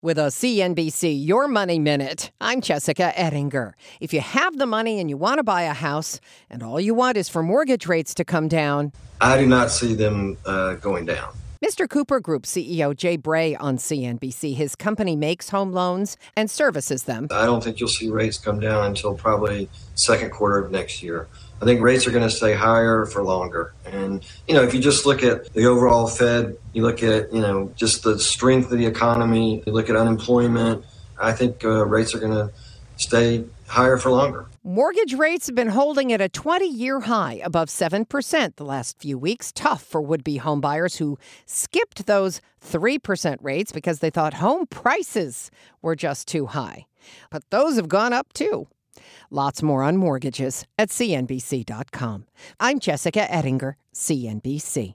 With a CNBC Your Money Minute, I'm Jessica Ettinger. If you have the money and you want to buy a house, and all you want is for mortgage rates to come down, I do not see them uh, going down. Mr. Cooper Group CEO Jay Bray on CNBC. His company makes home loans and services them. I don't think you'll see rates come down until probably second quarter of next year. I think rates are going to stay higher for longer. And, you know, if you just look at the overall Fed, you look at, you know, just the strength of the economy, you look at unemployment, I think uh, rates are going to stay higher for longer. Mortgage rates have been holding at a 20 year high, above 7% the last few weeks. Tough for would be homebuyers who skipped those 3% rates because they thought home prices were just too high. But those have gone up too. Lots more on mortgages at CNBC.com. I'm Jessica Ettinger, CNBC.